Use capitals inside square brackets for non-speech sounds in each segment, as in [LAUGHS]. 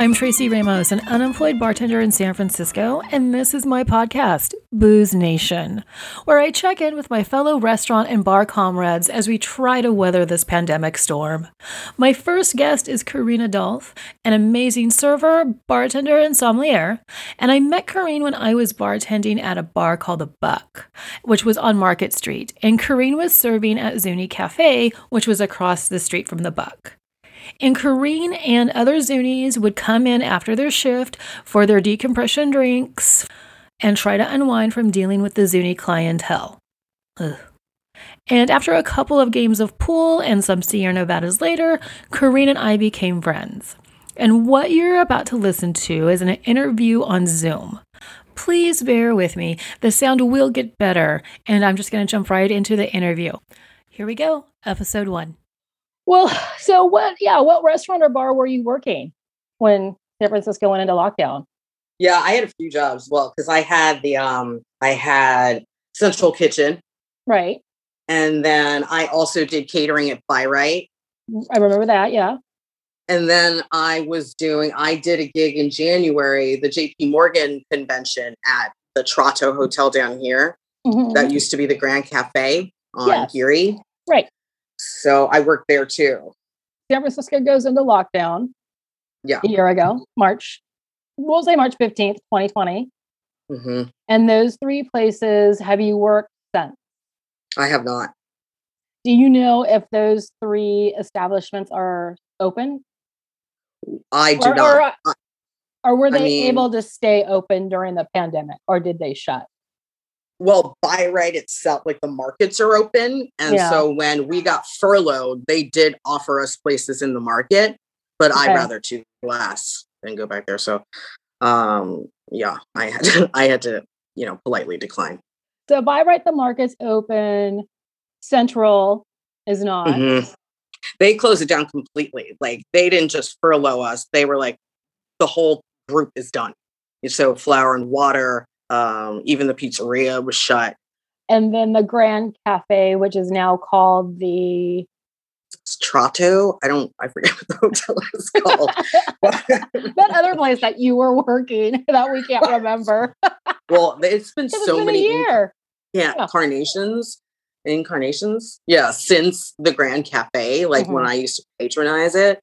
I'm Tracy Ramos, an unemployed bartender in San Francisco, and this is my podcast, Booze Nation, where I check in with my fellow restaurant and bar comrades as we try to weather this pandemic storm. My first guest is Karina Dolph, an amazing server, bartender, and sommelier, and I met Karine when I was bartending at a bar called The Buck, which was on Market Street, and Karine was serving at Zuni Cafe, which was across the street from The Buck. And Karine and other Zunis would come in after their shift for their decompression drinks and try to unwind from dealing with the Zuni clientele. Ugh. And after a couple of games of pool and some Sierra Nevadas later, Karine and I became friends. And what you're about to listen to is an interview on Zoom. Please bear with me. The sound will get better, and I'm just going to jump right into the interview. Here we go, episode one. Well, [SIGHS] so what? Yeah, what restaurant or bar were you working when San Francisco went into lockdown? Yeah, I had a few jobs. Well, because I had the um, I had Central Kitchen, right, and then I also did catering at Bi-Rite. I remember that. Yeah. And then I was doing. I did a gig in January, the J.P. Morgan convention at the Trato Hotel down here. Mm-hmm. That used to be the Grand Cafe on yes. Geary. Right. So I worked there too. San Francisco goes into lockdown. Yeah. A year ago, March, we'll say March 15th, 2020. Mm-hmm. And those three places, have you worked since? I have not. Do you know if those three establishments are open? I do or, not. Or, or were they I mean, able to stay open during the pandemic or did they shut? Well Bi-Rite itself like the markets are open and yeah. so when we got furloughed they did offer us places in the market but okay. i'd rather to last than go back there so um yeah i had to [LAUGHS] i had to you know politely decline so Bi-Rite the market's open central is not mm-hmm. they closed it down completely like they didn't just furlough us they were like the whole group is done so flour and water um, even the pizzeria was shut. And then the Grand Cafe, which is now called the Trato. I don't. I forget [LAUGHS] what the hotel is [LAUGHS] called. that other place that you were working [LAUGHS] that we can't remember. well, it's been it's so been many years. yeah, yeah, incarnations, incarnations. Yeah, since the Grand Cafe, like mm-hmm. when I used to patronize it,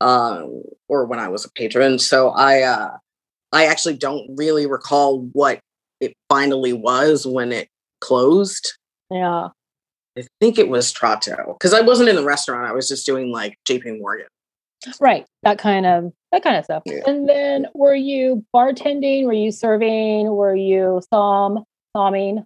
um, or when I was a patron. So I, uh, I actually don't really recall what it finally was when it closed. Yeah. I think it was Trato because I wasn't in the restaurant. I was just doing like JP Morgan. Right. That kind of that kind of stuff. Yeah. And then were you bartending? Were you serving? Were you som somming?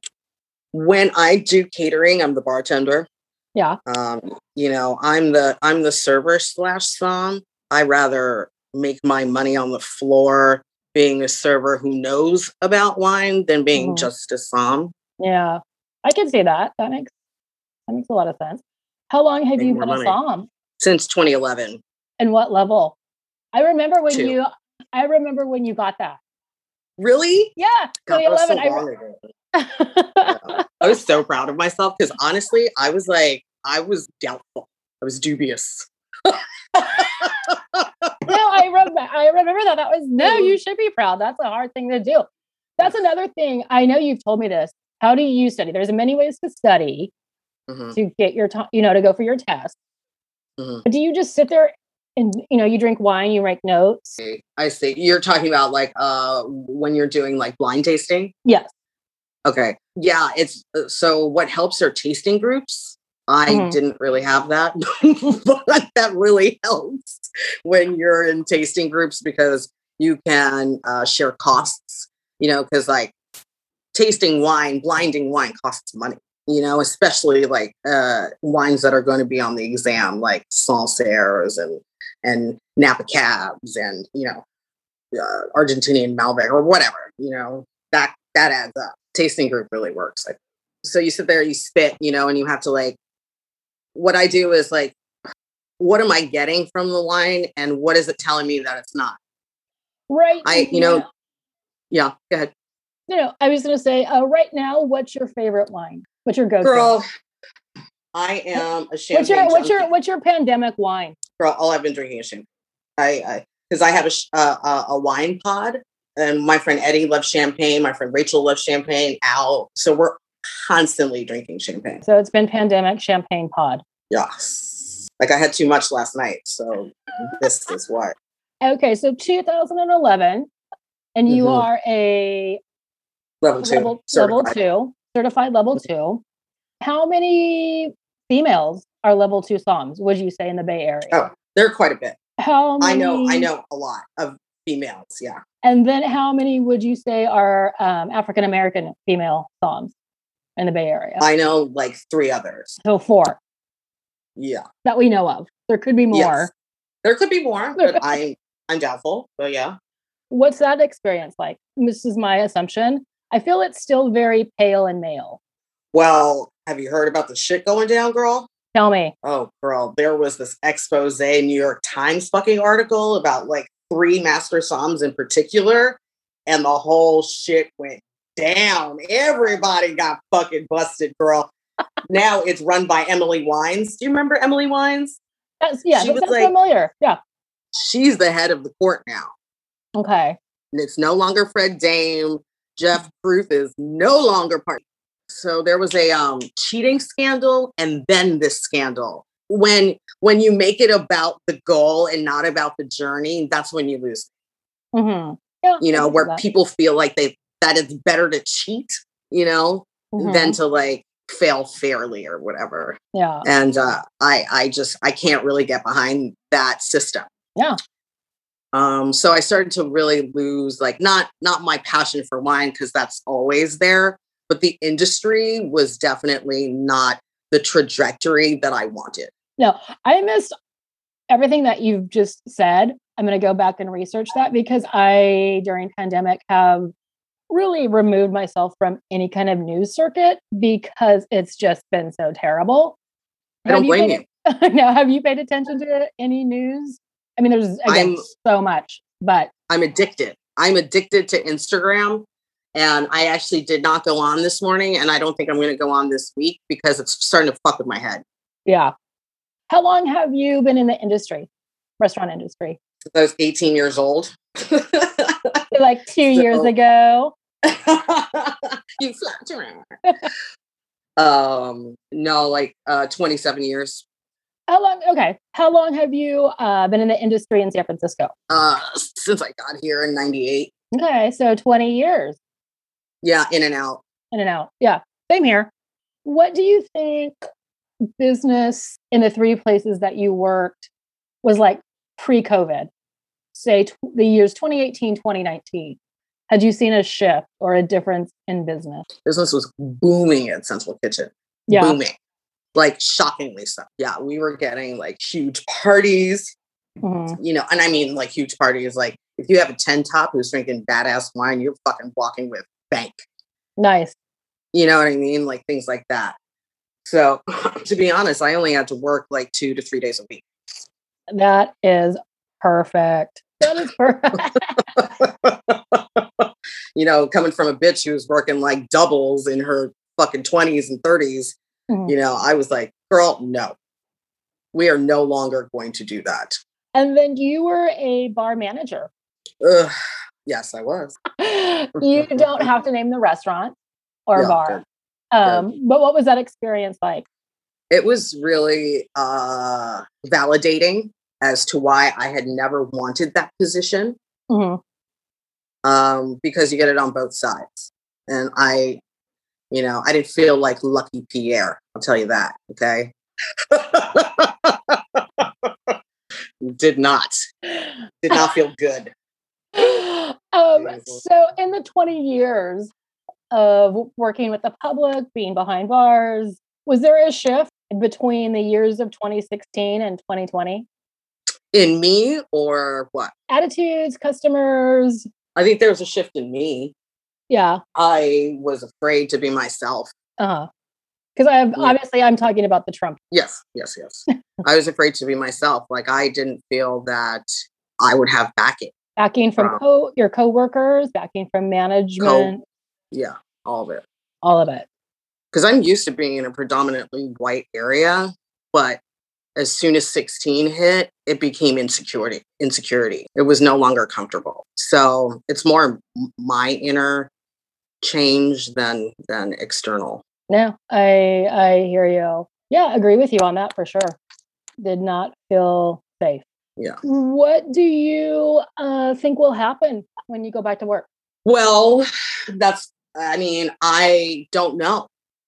When I do catering, I'm the bartender. Yeah. Um, you know, I'm the I'm the server slash som. I rather make my money on the floor being a server who knows about wine than being mm-hmm. just a som. Yeah, I can see that. That makes that makes a lot of sense. How long have Make you been money. a som? Since 2011. And what level? I remember when Two. you. I remember when you got that. Really? Yeah, God, 2011. So I, yeah. I was [LAUGHS] so proud of myself because honestly, I was like, I was doubtful. I was dubious. [LAUGHS] I remember. That. That was no. You should be proud. That's a hard thing to do. That's another thing. I know you've told me this. How do you study? There's many ways to study mm-hmm. to get your time. You know, to go for your test. Mm-hmm. Do you just sit there and you know you drink wine? You write notes. I see. You're talking about like uh when you're doing like blind tasting. Yes. Okay. Yeah. It's uh, so what helps are tasting groups. I mm-hmm. didn't really have that, [LAUGHS] but that really helps when you're in tasting groups because you can uh, share costs, you know, because like tasting wine, blinding wine costs money, you know, especially like uh, wines that are going to be on the exam, like Sancerres and and Napa Cabs and you know uh, Argentinian Malbec or whatever, you know, that that adds up. Tasting group really works. Like, so you sit there, you spit, you know, and you have to like what I do is like, what am I getting from the wine and what is it telling me that it's not? Right. I, you know, yeah, go ahead. You know, I was going to say, uh, right now, what's your favorite wine? What's your go-to? Girl, I am a champagne. What's your, what's your, what's your pandemic wine? Girl, all I've been drinking is champagne. I, I, because I have a, uh, a a wine pod, and my friend Eddie loves champagne. My friend Rachel loves champagne. Al, so we're constantly drinking champagne. So it's been pandemic champagne pod. Yes, like I had too much last night, so this is why. Okay, so 2011, and you Mhm. are a Level two, level, level certified. two, certified level two. How many females are level two soms, would you say, in the Bay Area? Oh. There are quite a bit. How many, I know, I know a lot of females. Yeah, And then how many would you say are um, African American female soms in the Bay Area? I know like three others. so four Yeah, that we know of. There could be more. Yes. There could be more, but [LAUGHS] I I'm doubtful. But yeah, What's that experience like? This is my assumption. I feel it's still very pale and male. well, have you heard about the shit going down, girl? Tell me. Oh, girl, there was this expose New York Times fucking article about like three master soms in particular, and the whole shit went down. Everybody got fucking busted, girl. now it's run by Emily Wines. Do you remember Emily Wines? That's, yeah, She that sounds like- familiar. Yeah. She's the head of the court now. Okay. And it's no longer Fred Dame. Geoff Kruth is no longer part. So there was a um, cheating scandal and then this scandal. When when you make it about the goal and not about the journey, that's when you lose. hmm Yeah. You know, where people feel like they that it's better to cheat, you know, than Mhm. to like fail fairly or whatever. yeah. And uh, I I just I can't really get behind that system. Yeah. Um, so I started to really lose like not not my passion for wine because that's always there, but the industry was definitely not the trajectory that I wanted. No, I missed everything that you've just said. I'm going to go back and research that because I, during pandemic, have really removed myself from any kind of news circuit because it's just been so terrible. I don't Have blame paid- you. [LAUGHS] now, have you paid attention to any news? I mean, there's again so much, but I'm addicted. I'm addicted to Instagram. And I actually did not go on this morning, and I don't think I'm going to go on this week because it's starting to fuck with my head. yeah. How long have you been in the industry, restaurant industry? I was 18 years old. [LAUGHS] Like two years ago. [LAUGHS] you flatter. um, no, like uh 27 years. How long? Okay. How long have you uh, been in the industry in San Francisco? Uh [LAUGHS] since I got here in 98. Okay, so 20 years Yeah, in and out. in and out. Yeah, same here. What do you think business in the three places that you worked was like pre COVID? Say tw- the years 2018, 2019. Had you seen a shift or a difference in business? Business was booming at Central Kitchen. Yeah. Booming. Like shockingly so. Yeah, we were getting like huge parties, Mhm. you know, and I mean like huge parties. Like if you have a 10 top who's drinking badass wine, you're fucking walking with bank. Nice. You know what I mean? Like things like that. So [LAUGHS] to be honest, I only had to work like two to three days a week. That is perfect. Perfect. [LAUGHS] you know, coming from a bitch who was working like doubles in her fucking 20s and 30s, Mhm. you know, I was like, girl, no, we are no longer going to do that. and then you were a bar manager. Ugh, yes, I was. you don't have to name the restaurant or Yeah, bar. good, Um, but what was that experience like? It was really uh, validating as to why I had never wanted that position Mhm. um, because you get it on both sides. And I, you know, I didn't feel like Lucky Pierre. I'll tell you that. Okay. [LAUGHS] Did not. Did not feel good. [LAUGHS] um, so, in the 20 years of working with the public, being behind bars, was there a shift between the years of 2016 and 2020? In me or what? Attitudes, customers, I think there was a shift in me. yeah. I was afraid to be myself. Uh huh. Because I have Yeah. obviously I'm talking about the Trump. Yes, yes, yes. I was afraid to be myself. Like I didn't feel that I would have backing. backing from Wow. co- your coworkers, backing from management, Yeah, all of it. all of it. Because I'm used to being in a predominantly white area, but as soon as 16 hit, it became insecurity. Insecurity. It was no longer comfortable. So it's more my inner change than than external. No, I I hear you. Yeah, agree with you on that for sure. Did not feel safe. Yeah. What do you uh, think will happen when you go back to work? Well, that's. I mean, I don't know.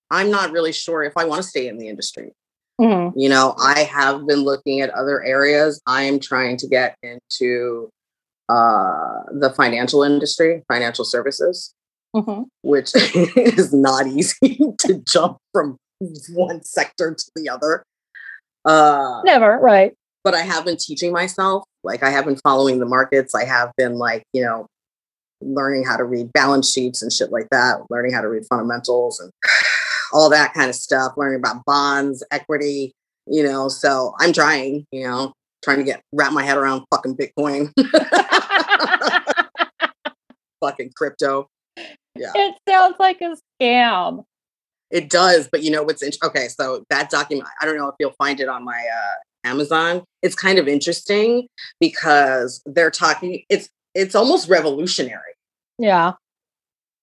I'm not really sure if I want to stay in the industry. Mm-hmm. You know, I have been looking at other areas. I am trying to get into uh, the financial industry, financial services, mm-hmm. which [LAUGHS] is not easy [LAUGHS] to jump from one sector to the other. Uh, Never, right. But I have been teaching myself. Like, I have been following the markets. I have been, like, you know, learning how to read balance sheets and shit like that, learning how to read fundamentals and all that kind of stuff, learning about bonds, equity, you know. So I'm trying, you know, trying to get wrap my head around fucking Bitcoin. [LAUGHS] fucking crypto. Yeah. It sounds like a scam. It does, but you know what's in- okay? So that document, I don't know if you'll find it on my uh, Amazon. It's kind of interesting because they're talking. It's it's almost revolutionary. Yeah.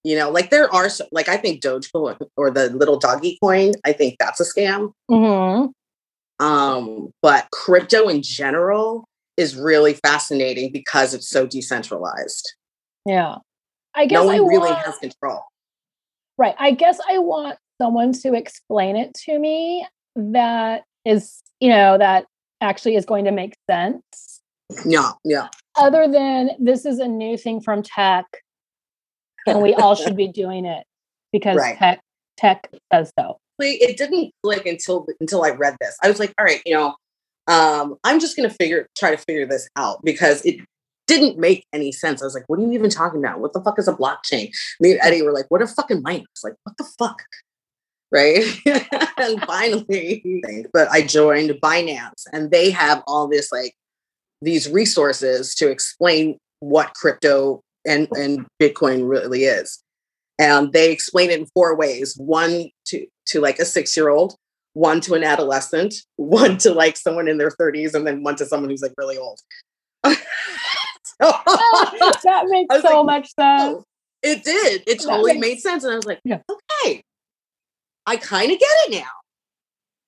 You know, like there are like I think Dogecoin or the little doggy coin. I think that's a scam. Mm-hmm. Um, but crypto in general is really fascinating because it's so decentralized. Yeah. I guess no one I really want, has control. Right. I guess I want someone to explain it to me that is, you know, that actually is going to make sense. Yeah. Yeah. Other than this is a new thing from tech and we all should be [LAUGHS] doing it because right. tech tech says so. It didn't like until until I read this. I was like, all right, you know, um, I'm just gonna figure try to figure this out because it didn't make any sense. I was like, what are you even talking about? What the fuck is a blockchain? Me and Eddie were like, what are fucking miners? Like, what the fuck? Right. [LAUGHS] and finally, but I joined Binance and they have all this like these resources to explain what crypto and, and Bitcoin really is. And they explain it in four ways one to, to like a six year old, one to an adolescent, [LAUGHS] one to like someone in their 30s, and then one to someone who's like really old. so, [LAUGHS] [LAUGHS] that makes so like, much sense. Oh, it did. It totally makes, made sense. And I was like, yeah. okay, I kind of get it now.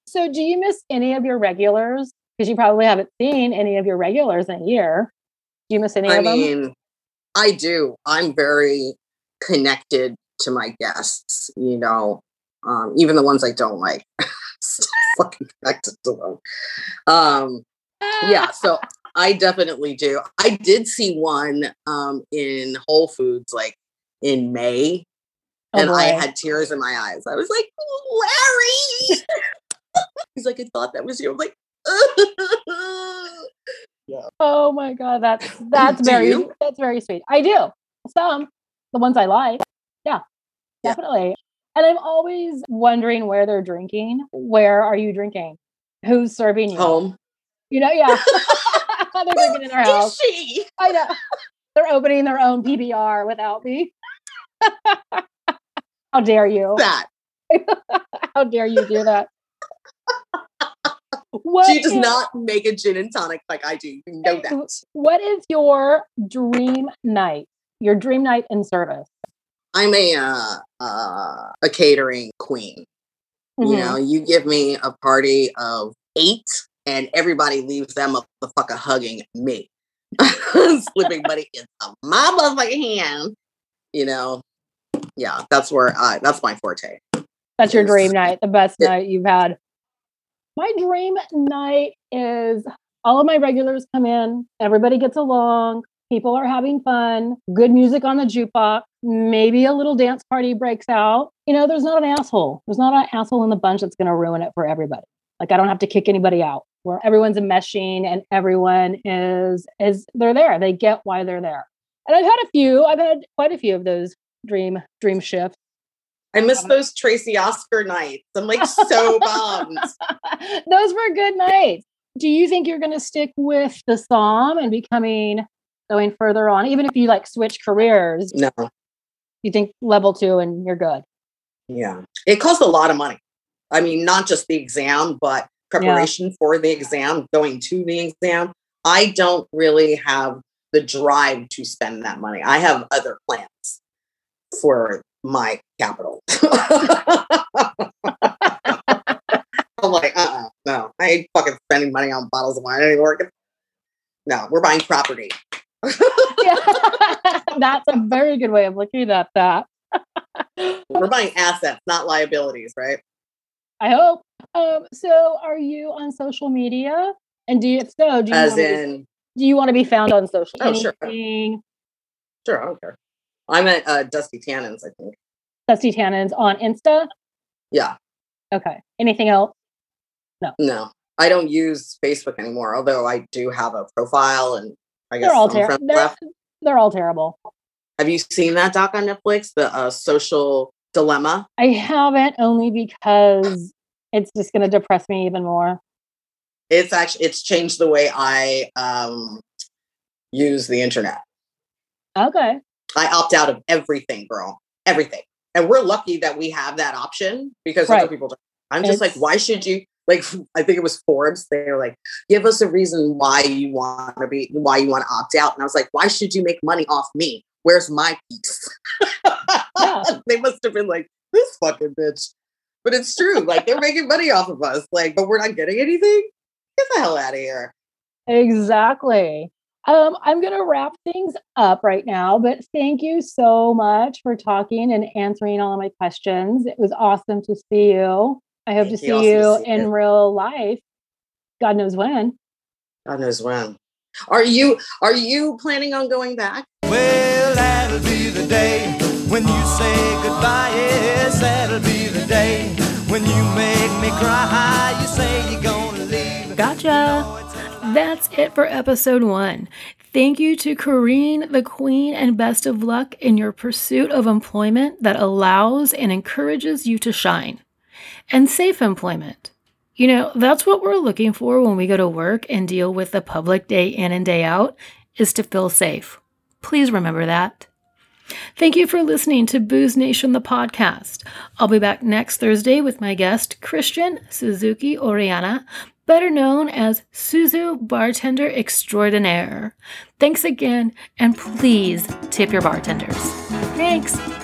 So, do you miss any of your regulars? Because you probably haven't seen any of your regulars in a year. Do you miss any I of mean, them? I do. I'm very connected to my guests, you know, um, even the ones I don't like. [LAUGHS] fucking connected to them. Um, yeah, so [LAUGHS] I definitely do. I did see one um, in Whole Foods like in May, oh, and boy. I had tears in my eyes. I was like, Larry. [LAUGHS] He's like, I thought that was you. I'm like, yeah. Oh my god, [LAUGHS] that's that's very you? that's very sweet. I do. Some the ones I like. Yeah. Definitely. Yeah. And I'm always wondering where they're drinking. Where are you drinking? Who's serving you? Home. You know, yeah. [LAUGHS] they're drinking in their house. She? I know. They're opening their own PBR without me. [LAUGHS] How dare you? That. How dare you do that? What she does is, not make a gin and tonic like I do. You know that. What is your dream night? Your dream night in service? I'm a uh, uh, a catering queen. Mm-hmm. You know, you give me a party of eight, and everybody leaves that motherfucker hugging me, [LAUGHS] slipping money into my motherfucking hand. You know, yeah, that's where I. That's my forte. That's your dream night, the best night you've had. My dream night is all of my regulars come in, everybody gets along, people are having fun, good music on the jukebox, maybe a little dance party breaks out. You know, there's not an asshole. There's not an asshole in the bunch that's going to ruin it for everybody. Like I don't have to kick anybody out. Where everyone's meshing and everyone is is they're there. They get why they're there. And I've had a few. I've had quite a few of those dream dream shifts. I miss um, those Tracy Oscar nights. I'm like so bummed. [LAUGHS] those were good nights. Do you think you're going to stick with the som and becoming going further on, even if you like switch careers? No. You think level two and you're good? Yeah. It costs a lot of money. I mean, not just the exam, but preparation yeah. for the exam, going to the exam. I don't really have the drive to spend that money. I have other plans for my capital. [LAUGHS] I'm like, uh uh no, I ain't fucking spending money on bottles of wine anymore. No, we're buying property. yeah. [LAUGHS] That's a very good way of looking at that. [LAUGHS] we're buying assets, not liabilities, right? I hope. Um, so are you on social media? And do you so do you as in be, do you want to be found on social oh, Anything? Sure. Sure, I don't care. I'm at uh, Dusty Tannins, I think. Dusty Tannins on Insta? Yeah. Okay. Anything else? No. No. I don't use Facebook anymore, although I do have a profile and I guess they're all terrible. They're, they're, all terrible. Have you seen that doc on Netflix, the uh, social dilemma? I haven't, only because it's just going to depress me even more. It's actually it's changed the way I um, use the internet. Okay. I opt out of everything, girl. Everything. And we're lucky that we have that option because right. other people don't. I'm just it's, like, why should you? Like, I think it was Forbes. They were like, give us a reason why you want to be, why you want to opt out. And I was like, why should you make money off me? Where's my piece? Yeah. [LAUGHS] they must have been like, this fucking bitch. But it's true. Like, they're [LAUGHS] making money off of us. Like, but we're not getting anything. Get the hell out of here. Exactly. Um, I'm going to wrap things up right now, but thank you so much for talking and answering all of my questions. It was awesome to see you. I hope thank to see you, see in it. real life. God knows when. God knows when. Are you are you planning on going back? Well, that'll be the day when you say goodbye. Yes, that'll be the day when you make me cry. You say you're gonna leave. Gotcha. That's it for episode one. Thank you to Corrine, the Queen, and best of luck in your pursuit of employment that allows and encourages you to shine. And safe employment. You know, that's what we're looking for when we go to work and deal with the public day in and day out, is to feel safe. Please remember that. Thank you for listening to Booze Nation, the podcast. I'll be back next Thursday with my guest, Christian Suzuki Oriana, better known as Suzu Bartender Extraordinaire. Thanks again, and please tip your bartenders. Thanks.